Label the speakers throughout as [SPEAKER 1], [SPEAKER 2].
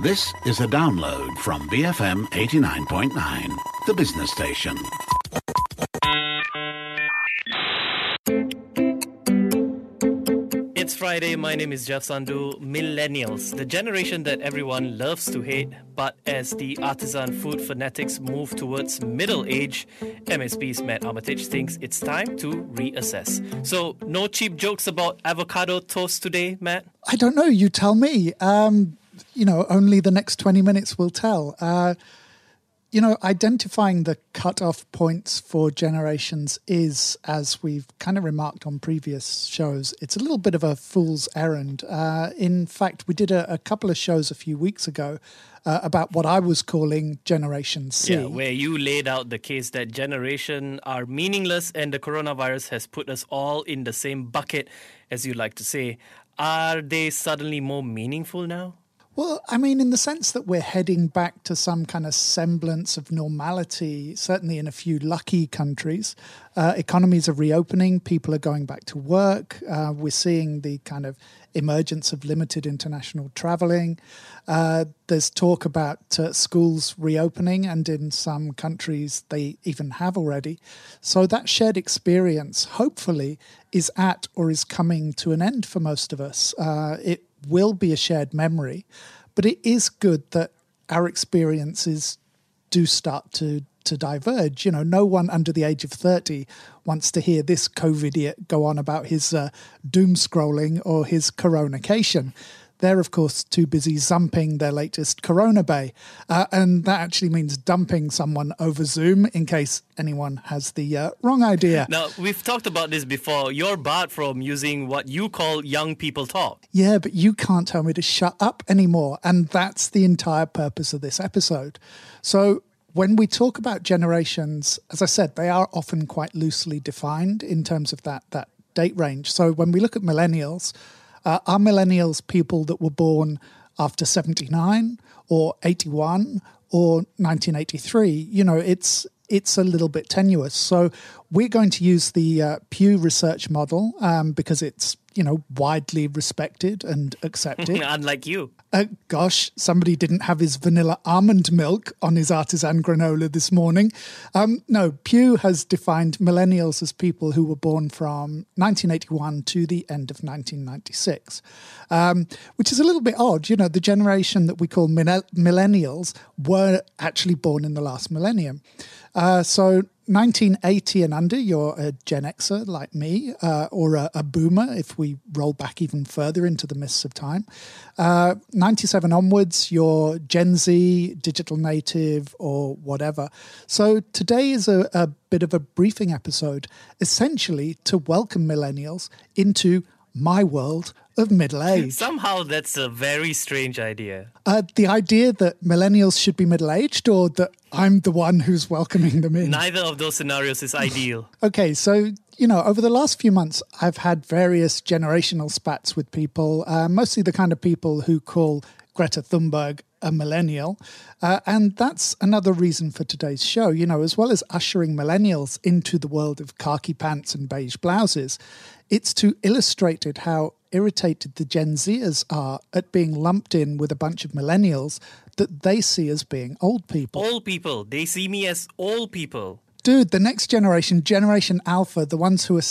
[SPEAKER 1] This is a download from BFM 89.9, the business station.
[SPEAKER 2] It's Friday. My name is Jeff Sandhu. Millennials, the generation that everyone loves to hate, but as the artisan food fanatics move towards middle age, MSP's Matt Armitage thinks it's time to reassess. So, no cheap jokes about avocado toast today, Matt?
[SPEAKER 3] I don't know. You tell me. Um, you know, only the next 20 minutes will tell. Uh, you know, identifying the cutoff points for generations is, as we've kind of remarked on previous shows, it's a little bit of a fool's errand. Uh, in fact, we did a, a, couple of shows a few weeks ago uh, about what I was calling Generation C.
[SPEAKER 2] Yeah, where you laid out the case that generation are meaningless and the coronavirus has put us all in the same bucket, as you like to say. Are they suddenly more meaningful now?
[SPEAKER 3] Well, I mean, in the sense that we're heading back to some kind of semblance of normality, certainly in a few lucky countries. Uh, economies are reopening, people are going back to work. Uh, we're seeing the kind of emergence of limited international traveling. Uh, there's talk about uh, schools reopening, and in some countries, they even have already. So that shared experience, hopefully, is at or is coming to an end for most of us. Uh, it will be a shared memory, but it is good that our experiences do start to to diverge. You know, no one under the age of 30 wants to hear this COVID go on about his uh, doom scrolling or his coronation. They're, of course, too busy zumping their latest Corona Bay. Uh, and that actually means dumping someone over Zoom in case anyone has the uh, wrong idea.
[SPEAKER 2] Now, we've talked about this before. You're barred from using what you call young people talk.
[SPEAKER 3] Yeah, but you can't tell me to shut up anymore. And that's the entire purpose of this episode. So, when we talk about generations, as I said, they are often quite loosely defined in terms of that, that date range. So, when we look at millennials, uh, are millennials people that were born after 79 or 81 or 1983? You know, it's it's a little bit tenuous. So we're going to use the uh, Pew Research model um, because it's you know widely respected and accepted.
[SPEAKER 2] Unlike you.
[SPEAKER 3] Uh, gosh, somebody didn't have his vanilla almond milk on his artisan granola this morning. Um, no, Pew has defined millennials as people who were born from 1981 to the end of 1996, um, which is a little bit odd. You know, the generation that we call millennials were actually born in the last millennium. Uh, so 1980 and under, you're a Gen Xer like me, uh, or a, a, boomer if we roll back even further into the mists of time. Uh, 97 onwards, you're Gen Z, digital native, or whatever. So today is a, a bit of a briefing episode, essentially to welcome millennials into my world of middle age.
[SPEAKER 2] Somehow that's a very strange idea.
[SPEAKER 3] Uh, the idea that millennials should be middle aged or that I'm the one who's welcoming them in?
[SPEAKER 2] Neither of those scenarios is ideal.
[SPEAKER 3] okay, so, you know, over the last few months, I've had various generational spats with people, uh, mostly the kind of people who call Greta Thunberg a millennial. Uh, and that's another reason for today's show. You know, as well as ushering millennials into the world of khaki pants and beige blouses, it's to illustrate it how irritated the Gen Zers are at being lumped in with a bunch of millennials that they see as being old people.
[SPEAKER 2] Old people. They see me as old people.
[SPEAKER 3] Dude, the next generation, Generation Alpha, the ones who are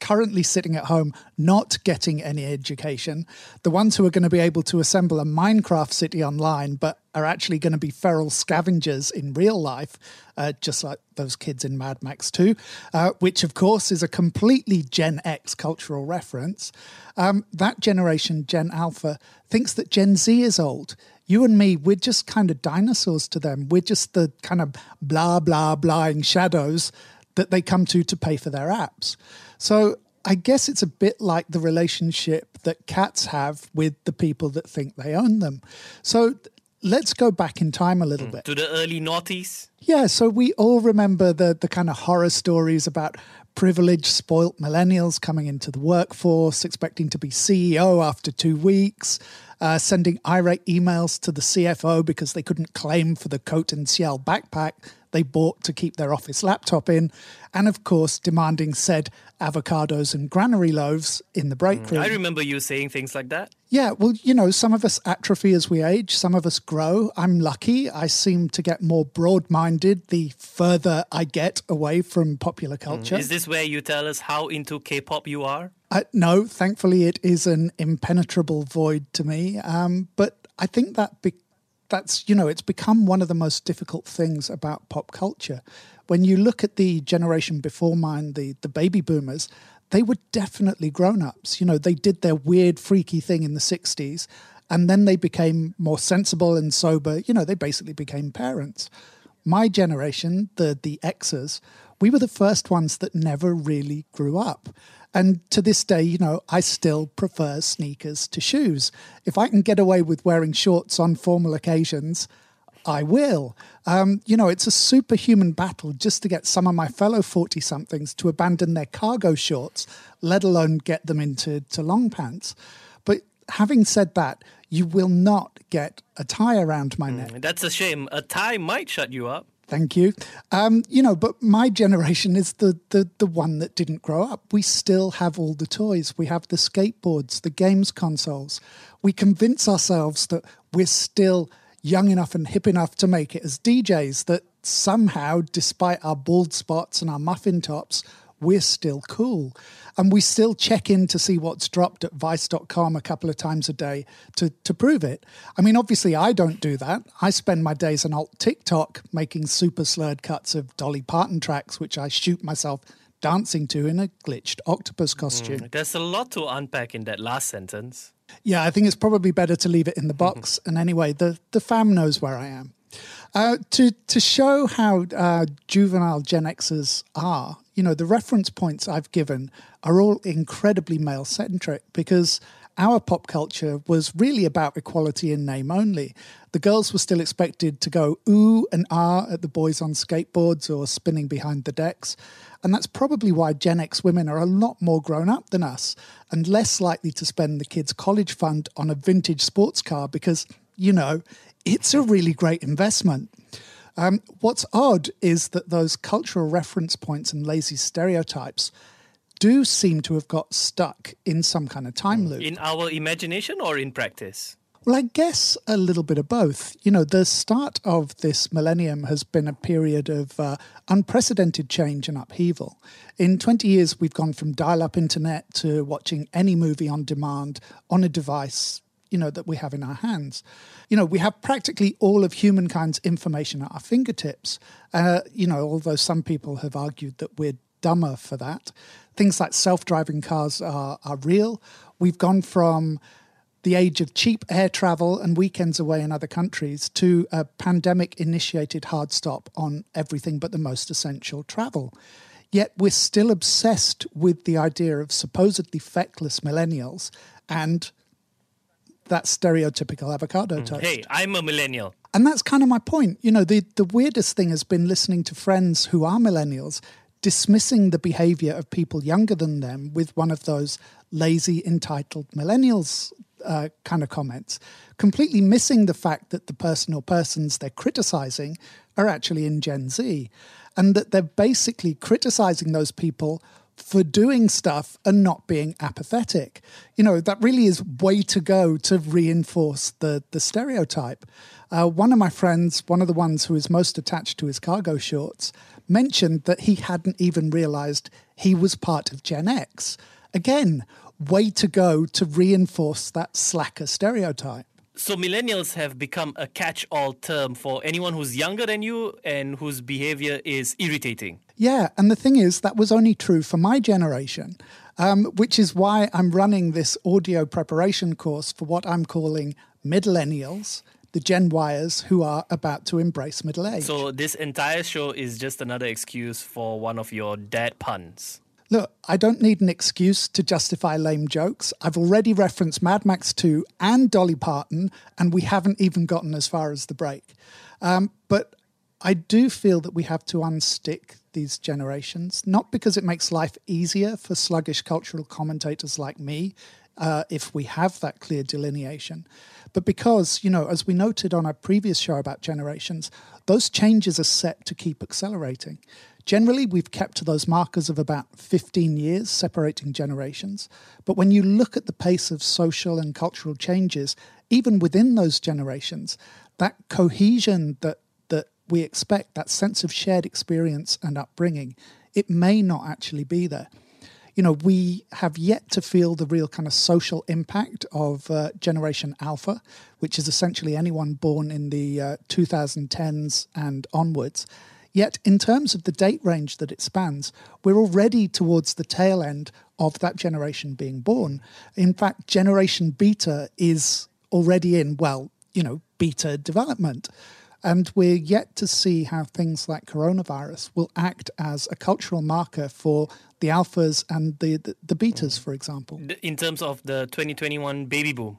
[SPEAKER 3] currently sitting at home not getting any education, the ones who are going to be able to assemble a Minecraft city online but are actually going to be feral scavengers in real life, uh, just like those kids in Mad Max 2, uh, which of course is a completely Gen X cultural reference. Um, that generation, Gen Alpha, thinks that Gen Z is old you and me, we're just kind of dinosaurs to them. We're just the kind of blah, blah, blahing shadows that they come to to pay for their apps. So I guess it's a bit like the relationship that cats have with the people that think they own them. So let's go back in time a little mm, bit.
[SPEAKER 2] To the early noughties?
[SPEAKER 3] Yeah, so we all remember the, the kind of horror stories about privileged, spoilt millennials coming into the workforce, expecting to be CEO after two weeks, uh, sending irate emails to the CFO because they couldn't claim for the Côte&Ciel backpack they bought to keep their office laptop in, and of course, demanding said avocados and granary loaves in the break room.
[SPEAKER 2] I remember you saying things like that.
[SPEAKER 3] Yeah, well, you know, some of us atrophy as we age, some of us grow. I'm lucky. I seem to get more broad minded the further I get away from popular culture.
[SPEAKER 2] Is this where you tell us how into K pop you are?
[SPEAKER 3] Uh, no, thankfully, it is an impenetrable void to me. Um, but I think that be- that's you know it's become one of the most difficult things about pop culture. When you look at the generation before mine the the baby boomers they were definitely grown-ups. You know they did their weird freaky thing in the 60s and then they became more sensible and sober. You know they basically became parents. My generation the the x's we were the first ones that never really grew up and to this day, you know, I still prefer sneakers to shoes. If I can get away with wearing shorts on formal occasions, I will. Um, you know, it's a superhuman battle just to get some of my fellow 40 somethings to abandon their cargo shorts, let alone get them into to long pants. But having said that, you will not get a tie around my neck.
[SPEAKER 2] Mm, that's a shame. A tie might shut you up.
[SPEAKER 3] Thank you. Um, you know, but my generation is the, the the one that didn't grow up. We still have all the toys. We have the skateboards, the games consoles. We convince ourselves that we're still young enough and hip enough to make it as DJs that somehow, despite our bald spots and our muffin tops, we're still cool. And we still check in to see what's dropped at vice.com a couple of times a day to, to prove it. I mean, obviously, I don't do that. I spend my days on alt TikTok making super slurred cuts of Dolly Parton tracks, which I shoot myself dancing to in a glitched octopus costume. Mm,
[SPEAKER 2] there's a lot to unpack in that last sentence.
[SPEAKER 3] Yeah, I think it's probably better to leave it in the box. and anyway, the, the fam knows where I am. Uh, to to show how uh, juvenile Gen Xers are, you know, the reference points I've given are all incredibly male centric because our pop culture was really about equality in name only. The girls were still expected to go ooh and ah at the boys on skateboards or spinning behind the decks. And that's probably why Gen X women are a lot more grown up than us and less likely to spend the kids' college fund on a vintage sports car because, you know, it's a really great investment. Um, what's odd is that those cultural reference points and lazy stereotypes do seem to have got stuck in some kind of time loop.
[SPEAKER 2] In our imagination or in practice?
[SPEAKER 3] Well, I guess a little bit of both. You know, the start of this millennium has been a period of uh, unprecedented change and upheaval. In 20 years, we've gone from dial up internet to watching any movie on demand on a device you know that we have in our hands. You know we have practically all of humankind's information at our fingertips. Uh, you know although some people have argued that we're dumber for that things like self-driving cars are, are real. We've gone from the age of cheap air travel and weekends away in other countries to a pandemic initiated hard stop on everything but the most essential travel. Yet we're still obsessed with the idea of supposedly feckless millennials and that stereotypical avocado toast.
[SPEAKER 2] Hey, I'm a millennial.
[SPEAKER 3] And that's kind of my point. You know, the, the weirdest thing has been listening to friends who are millennials dismissing the behavior of people younger than them with one of those lazy, entitled millennials uh, kind of comments, completely missing the fact that the person or persons they're criticizing are actually in Gen Z and that they're basically criticizing those people for doing stuff and not being apathetic. You know, that really is way to go to reinforce the, the stereotype. Uh, one of my friends, one of the ones who is most attached to his cargo shorts, mentioned that he hadn't even realized he was part of Gen X. Again, way to go to reinforce that slacker stereotype.
[SPEAKER 2] So millennials have become a catch-all term for anyone who's younger than you and whose behavior is irritating.
[SPEAKER 3] Yeah, and the thing is, that was only true for my generation, um, which is why I'm running this audio preparation course for what I'm calling millennials, the Gen Yers who are about to embrace middle age.
[SPEAKER 2] So this entire show is just another excuse for one of your dad puns.
[SPEAKER 3] Look, I don't need an excuse to justify lame jokes. I've already referenced Mad Max 2 and Dolly Parton, and we haven't even gotten as far as the break. Um, but I do feel that we have to unstick these generations, not because it makes life easier for sluggish cultural commentators like me, uh, if we have that clear delineation. But because, you know, as we noted on our previous show about generations, those changes are set to keep accelerating. Generally, we've kept to those markers of about 15 years separating generations. But when you look at the pace of social and cultural changes, even within those generations, that cohesion that, that we expect, that sense of shared experience and upbringing, it may not actually be there. You know, we have yet to feel the real kind of social impact of uh, Generation Alpha, which is essentially anyone born in the uh, 2010s and onwards. Yet, in terms of the date range that it spans, we're already towards the tail end of that generation being born. In fact, Generation Beta is already in, well, you know, beta development. And we're yet to see how things like coronavirus will act as a cultural marker for the alphas and the, the, the betas, for example.
[SPEAKER 2] In terms of the 2021 baby boom.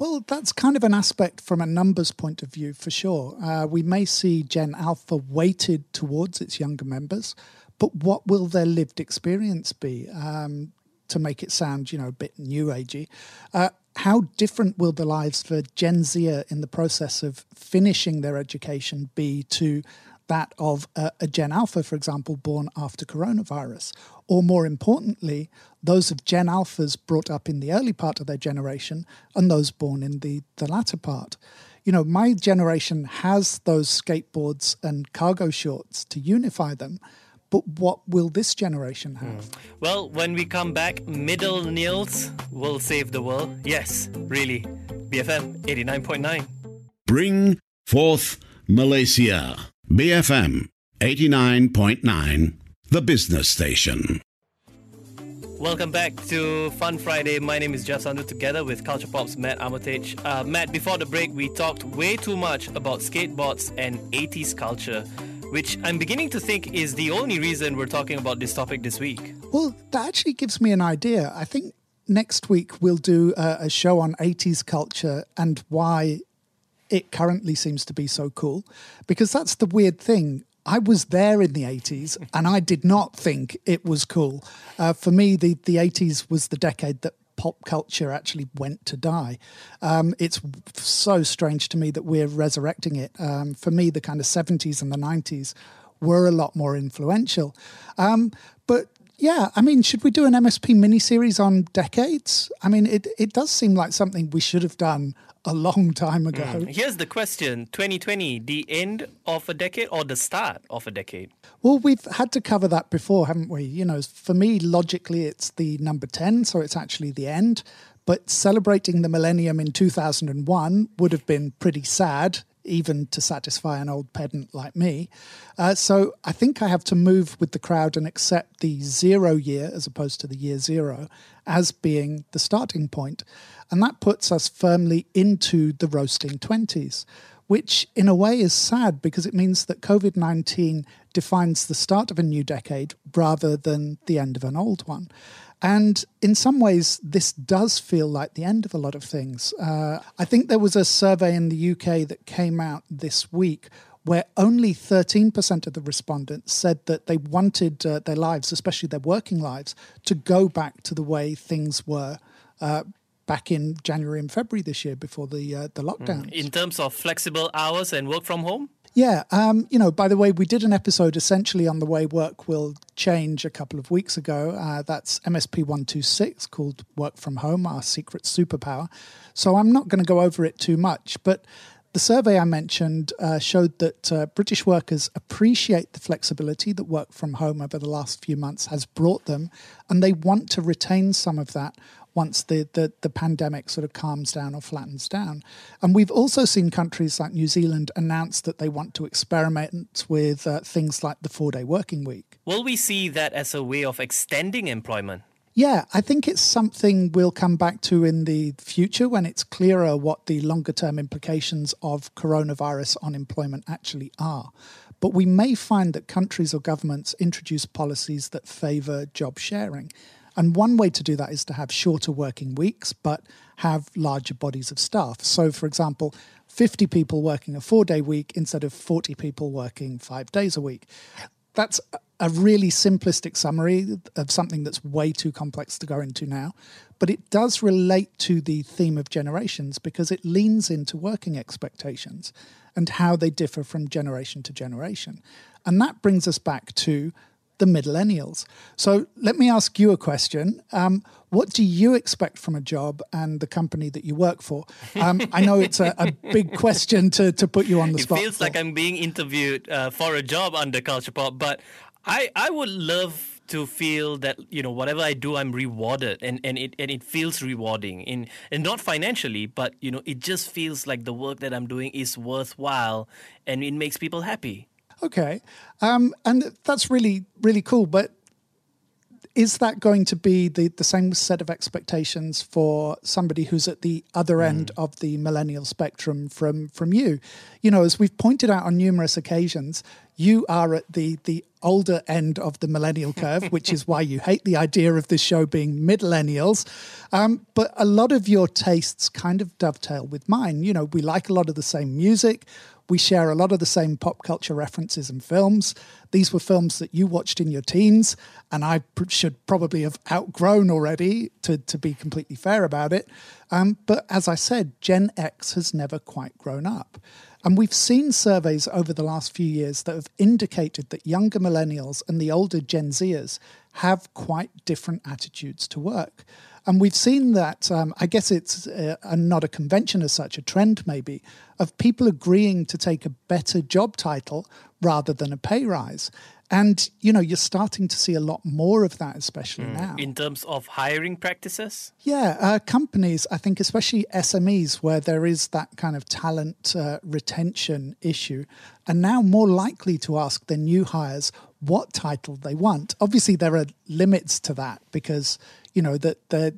[SPEAKER 3] Well, that's kind of an aspect from a numbers point of view for sure. Uh, we may see Gen Alpha weighted towards its younger members, but what will their lived experience be? Um, to make it sound, you know, a bit new agey. Uh, how different will the lives for Gen Z in the process of finishing their education be to that of a, a, Gen Alpha, for example, born after coronavirus? Or more importantly, those of Gen Alphas brought up in the early part of their generation and those born in the, the latter part. You know, my generation has those skateboards and cargo shorts to unify them. But what will this generation have? Mm.
[SPEAKER 2] Well, when we come back, middle Nils will save the world. Yes, really. BFM 89.9.
[SPEAKER 1] Bring forth Malaysia. BFM 89.9, the business station.
[SPEAKER 2] Welcome back to Fun Friday. My name is Jeff Sandhu together with Culture Pop's Matt Armitage. Uh, Matt, before the break, we talked way too much about skateboards and 80s culture, which I'm beginning to think is the only reason we're talking about this topic this week.
[SPEAKER 3] Well, that actually gives me an idea. I think next week we'll do a, a show on 80s culture and why it currently seems to be so cool because that's the weird thing. I was there in the 80s and I did not think it was cool. Uh, for me, the, the 80s was the decade that pop culture actually went to die. Um, it's so strange to me that we're resurrecting it. Um, for me, the kind of 70s and the 90s were a lot more influential. Um, but yeah, I mean, should we do an MSP mini series on decades? I mean, it, it does seem like something we should have done a long time ago. Mm.
[SPEAKER 2] Here's the question 2020, the end of a decade or the start of a decade?
[SPEAKER 3] Well, we've had to cover that before, haven't we? You know, for me, logically, it's the number 10, so it's actually the end. But celebrating the millennium in 2001 would have been pretty sad even to satisfy an old pedant like me. Uh, so I think I have to move with the crowd and accept the zero year as opposed to the year zero as being the starting point. And that puts us firmly into the roasting 20s, which in a way is sad because it means that COVID 19 defines the start of a new decade rather than the end of an old one. And in some ways, this does feel like the end of a lot of things. Uh, I think there was a survey in the UK that came out this week where only 13% of the respondents said that they wanted uh, their lives, especially their working lives, to go back to the way things were uh, back in January and February this year before the uh, the lockdown.
[SPEAKER 2] Mm. In terms of flexible hours and work from home?
[SPEAKER 3] Yeah, um, you know, by the way, we did an episode essentially on the way work will change a couple of weeks ago. Uh, that's MSP 126 called Work from Home, our secret superpower. So I'm not going to go over it too much, but the survey I mentioned uh, showed that uh, British workers appreciate the flexibility that work from home over the last few months has brought them, and they want to retain some of that once the, the, the pandemic sort of calms down or flattens down. And we've also seen countries like New Zealand announce that they want to experiment with uh, things like the four day working week.
[SPEAKER 2] Will we see that as a way of extending employment?
[SPEAKER 3] Yeah, I think it's something we'll come back to in the future when it's clearer what the longer term implications of coronavirus on employment actually are. But we may find that countries or governments introduce policies that favour job sharing. And one way to do that is to have shorter working weeks, but have larger bodies of staff. So, for example, 50 people working a four day week instead of 40 people working five days a week. That's a really simplistic summary of something that's way too complex to go into now. but it does relate to the theme of generations because it leans into working expectations and how they differ from generation to generation. And that brings us back to the millennials. So let me ask you a question. Um, what do you expect from a job and the company that you work for? Um, I know it's a, a, big question to, to put you on the
[SPEAKER 2] it
[SPEAKER 3] spot.
[SPEAKER 2] It feels
[SPEAKER 3] for.
[SPEAKER 2] like I'm being interviewed uh, for a job under Culture Pop, but I, I would love to feel that you know whatever I do I'm rewarded and, and it and it feels rewarding in and not financially but you know it just feels like the work that I'm doing is worthwhile and it makes people happy.
[SPEAKER 3] Okay. Um, and that's really, really cool. But is that going to be the, the same set of expectations for somebody who's at the other mm. end of the millennial spectrum from from you? You know, as we've pointed out on numerous occasions, you are at the the older end of the millennial curve, which is why you hate the idea of this show being millennials. Um, but a lot of your tastes kind of dovetail with mine. You know, we like a lot of the same music. We share a lot of the same pop culture references and films. These were films that you watched in your teens, and I pr- should probably have outgrown already to, to be completely fair about it. Um, but as I said, Gen X has never quite grown up. And we've seen surveys over the last few years that have indicated that younger millennials and the older Gen Zers have quite different attitudes to work. And we've seen that, um, I guess it's uh, not a convention as such, a trend maybe, of people agreeing to take a better job title rather than a pay rise. And, you know, you're starting to see a lot more of that, especially mm. now.
[SPEAKER 2] In terms of hiring practices?
[SPEAKER 3] Yeah, uh, companies, I think, especially SMEs, where there is that kind of talent uh, retention issue, are now more likely to ask their new hires what title they want. Obviously, there are limits to that because, you know, that they're,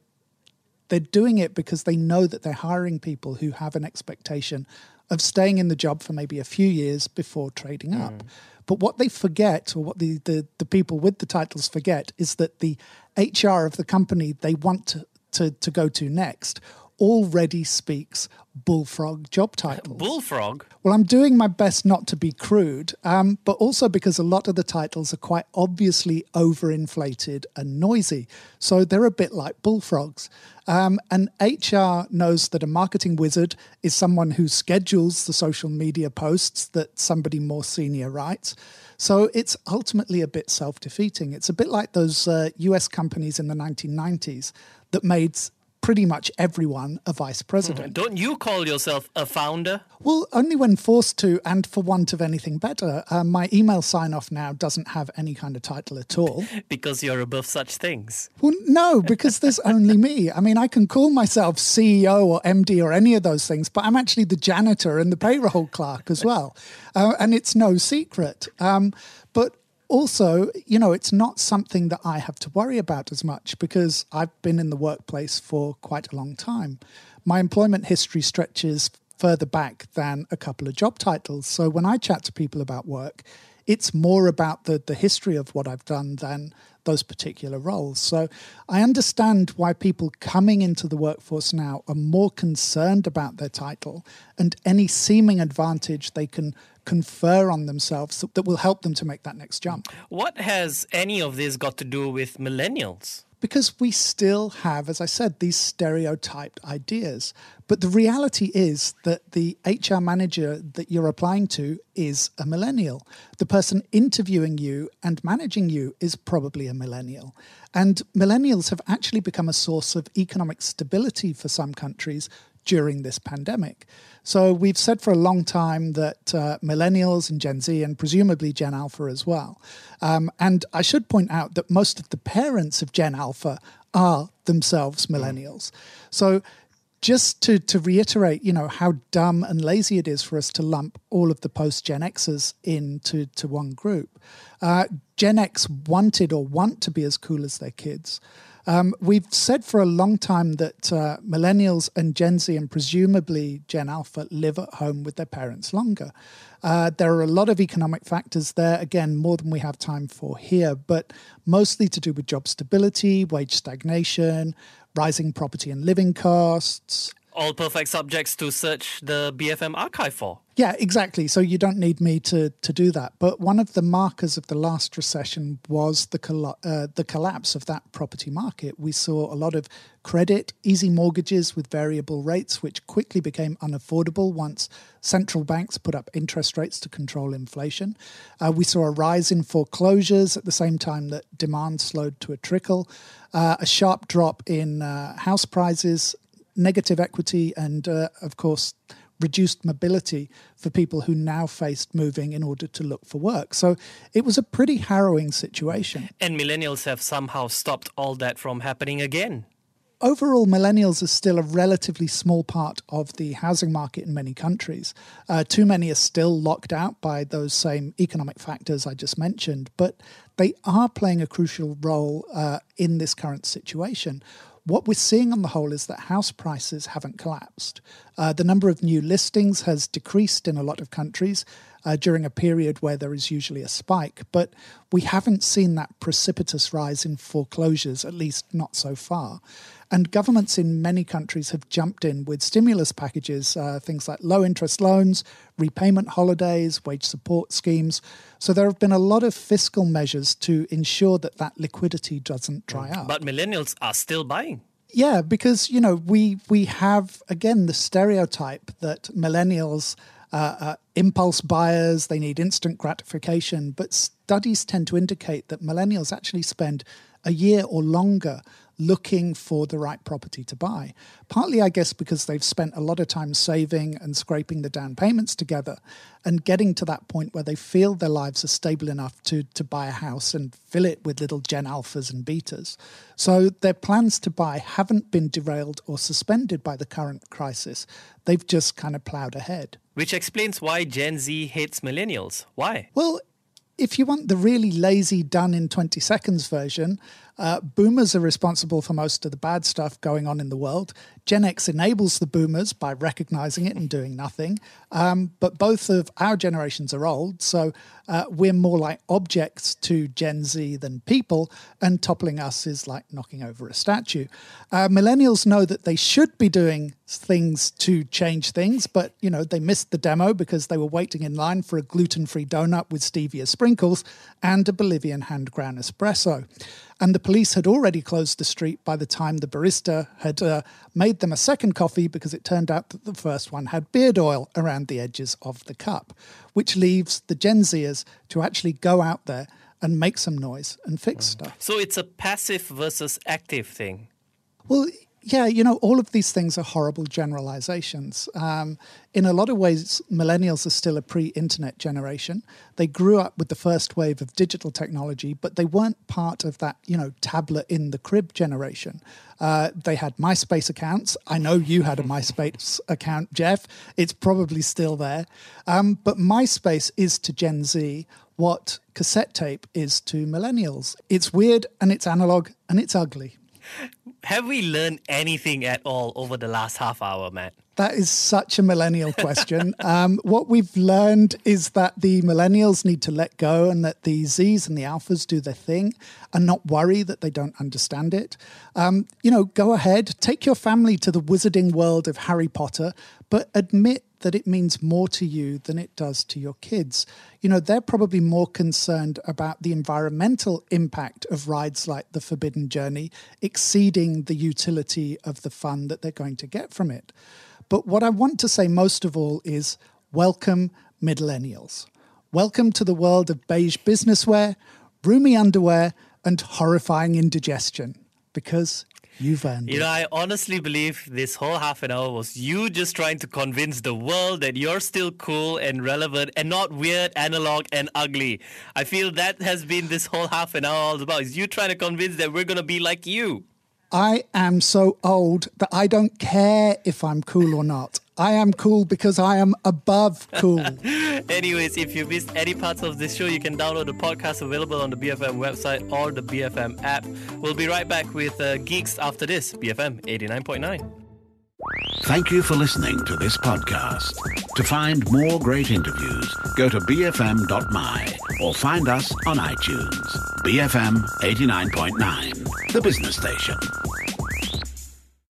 [SPEAKER 3] they're doing it because they know that they're hiring people who have an expectation of staying in the job for maybe a few years before trading mm. up. But what they forget, or what the, the, the people with the titles forget, is that the HR of the company they want to, to, to go to next already speaks bullfrog job titles.
[SPEAKER 2] Bullfrog?
[SPEAKER 3] Well, I'm doing my best not to be crude, um, but also because a lot of the titles are quite obviously overinflated and noisy. So they're a bit like bullfrogs. Um, and HR knows that a marketing wizard is someone who schedules the social media posts that somebody more senior writes. So it's ultimately a bit self defeating. It's a bit like those uh, US companies in the 1990s that made pretty much everyone a vice president.
[SPEAKER 2] Don't you call yourself a founder?
[SPEAKER 3] Well, only when forced to, and for want of anything better. Uh, my email sign off now doesn't have any kind of title at all.
[SPEAKER 2] because you're above such things?
[SPEAKER 3] Well, no, because there's only me. I mean, I can call myself CEO or MD or any of those things, but I'm actually the janitor and the payroll clerk as well. Uh, and it's no secret. Um, also, you know, it's not something that I have to worry about as much because I've been in the workplace for quite a long time. My employment history stretches further back than a couple of job titles. So when I chat to people about work, it's more about the, the history of what I've done than those particular roles. So I understand why people coming into the workforce now are more concerned about their title and any seeming advantage they can confer on themselves that will help them to make that next jump.
[SPEAKER 2] What has any of this got to do with millennials?
[SPEAKER 3] Because we still have, as I said, these stereotyped ideas. But the reality is that the HR manager that you're applying to is a millennial. The person interviewing you and managing you is probably a millennial. And millennials have actually become a source of economic stability for some countries during this pandemic. So we've said for a long time that uh, millennials and Gen Z, and presumably Gen Alpha as well. Um, and I should point out that most of the parents of Gen Alpha are themselves millennials. So just to, to reiterate, you know, how dumb and lazy it is for us to lump all of the post Gen Xers into to one group. Uh, Gen X wanted or want to be as cool as their kids. Um, we've said for a long time that uh, millennials and Gen Z and presumably Gen Alpha live at home with their parents longer. Uh, there are a lot of economic factors there, again, more than we have time for here, but mostly to do with job stability, wage stagnation, rising property and living costs,
[SPEAKER 2] all perfect subjects to search the BFM archive for.
[SPEAKER 3] Yeah, exactly. So you don't need me to to do that. But one of the markers of the last recession was the uh, the collapse of that property market. We saw a lot of credit, easy mortgages with variable rates, which quickly became unaffordable once central banks put up interest rates to control inflation. Uh, we saw a rise in foreclosures at the same time that demand slowed to a trickle. Uh, a sharp drop in uh, house prices, negative equity, and uh, of course reduced mobility for people who now faced moving in order to look for work. So it was a pretty harrowing situation.
[SPEAKER 2] And millennials have somehow stopped all that from happening again.
[SPEAKER 3] Overall, millennials are still a relatively small part of the housing market in many countries. Uh, too many are still locked out by those same economic factors I just mentioned, but they are playing a crucial role uh, in this current situation. What we're seeing on the whole is that house prices haven't collapsed. Uh, the number of new listings has decreased in a lot of countries uh, during a period where there is usually a spike, but we haven't seen that precipitous rise in foreclosures, at least not so far. And governments in many countries have jumped in with stimulus packages, uh, things like low interest loans, repayment holidays, wage support schemes. So there have been a lot of fiscal measures to ensure that that liquidity doesn't dry up.
[SPEAKER 2] But millennials are still buying.
[SPEAKER 3] Yeah, because you know we we have again the stereotype that millennials uh, uh, impulse buyers, they need instant gratification. But studies tend to indicate that millennials actually spend a year or longer looking for the right property to buy. Partly, I guess, because they've spent a lot of time saving and scraping the down payments together and getting to that point where they feel their lives are stable enough to, to buy a house and fill it with little Gen Alphas and Betas. So their plans to buy haven't been derailed or suspended by the current crisis. They've just kind of plowed ahead.
[SPEAKER 2] Which explains why Gen Z hates millennials. Why?
[SPEAKER 3] Well, if you want the really lazy, done in 20 seconds version, uh, boomers are responsible for most of the bad stuff going on in the world. Gen X enables the boomers by recognizing it and doing nothing. Um, but both of our generations are old, so uh, we're more like objects to Gen Z than people, and toppling us is like knocking over a statue. Uh, millennials know that they should be doing things to change things, but you know they missed the demo because they were waiting in line for a gluten-free donut with stevia sprinkles and a Bolivian hand ground espresso and the police had already closed the street by the time the barista had uh, made them a second coffee because it turned out that the first one had beard oil around the edges of the cup, which leaves the Gen Zers to actually go out there and make some noise and fix stuff.
[SPEAKER 2] So it's a passive versus active thing.
[SPEAKER 3] Well, yeah, you know, all of these things are horrible generalizations. Um, in a lot of ways, millennials are still a pre internet generation. They grew up with the first wave of digital technology, but they weren't part of that, you know, tablet in the crib generation. Uh, they had MySpace accounts. I know you had a MySpace account, Jeff. It's probably still there. Um, but MySpace is to Gen Z what cassette tape is to millennials. It's weird and it's analog and it's ugly.
[SPEAKER 2] Have we learned anything at all over the last half hour, Matt?
[SPEAKER 3] That is such a millennial question. um, what we've learned is that the millennials need to let go and that the Zs and the Alphas do their thing and not worry that they don't understand it. Um, you know, go ahead, take your family to the wizarding world of Harry Potter, but admit that it means more to you than it does to your kids. You know, they're probably more concerned about the environmental impact of rides like the Forbidden Journey exceeding the utility of the fun that they're going to get from it. But what I want to say most of all is welcome, millennials. Welcome to the world of beige business wear, roomy underwear, and horrifying indigestion. Because You've earned
[SPEAKER 2] You
[SPEAKER 3] it.
[SPEAKER 2] know, I honestly believe this whole half an hour was you just trying to convince the world that you're still cool and relevant and not weird, analog, and ugly. I feel that has been this whole half an hour all about. Is you trying to convince that we're gonna be like you?
[SPEAKER 3] I am so old that I don't care if I'm cool or not. I am cool because I am above cool.
[SPEAKER 2] Anyways, if you missed any parts of this show, you can download the podcast available on the BFM website or the BFM app. We'll be right back with uh, Geeks after this, BFM 89.9.
[SPEAKER 1] Thank you for listening to this podcast. To find more great interviews, go to bfm.my or find us on iTunes. BFM 89.9, the business station.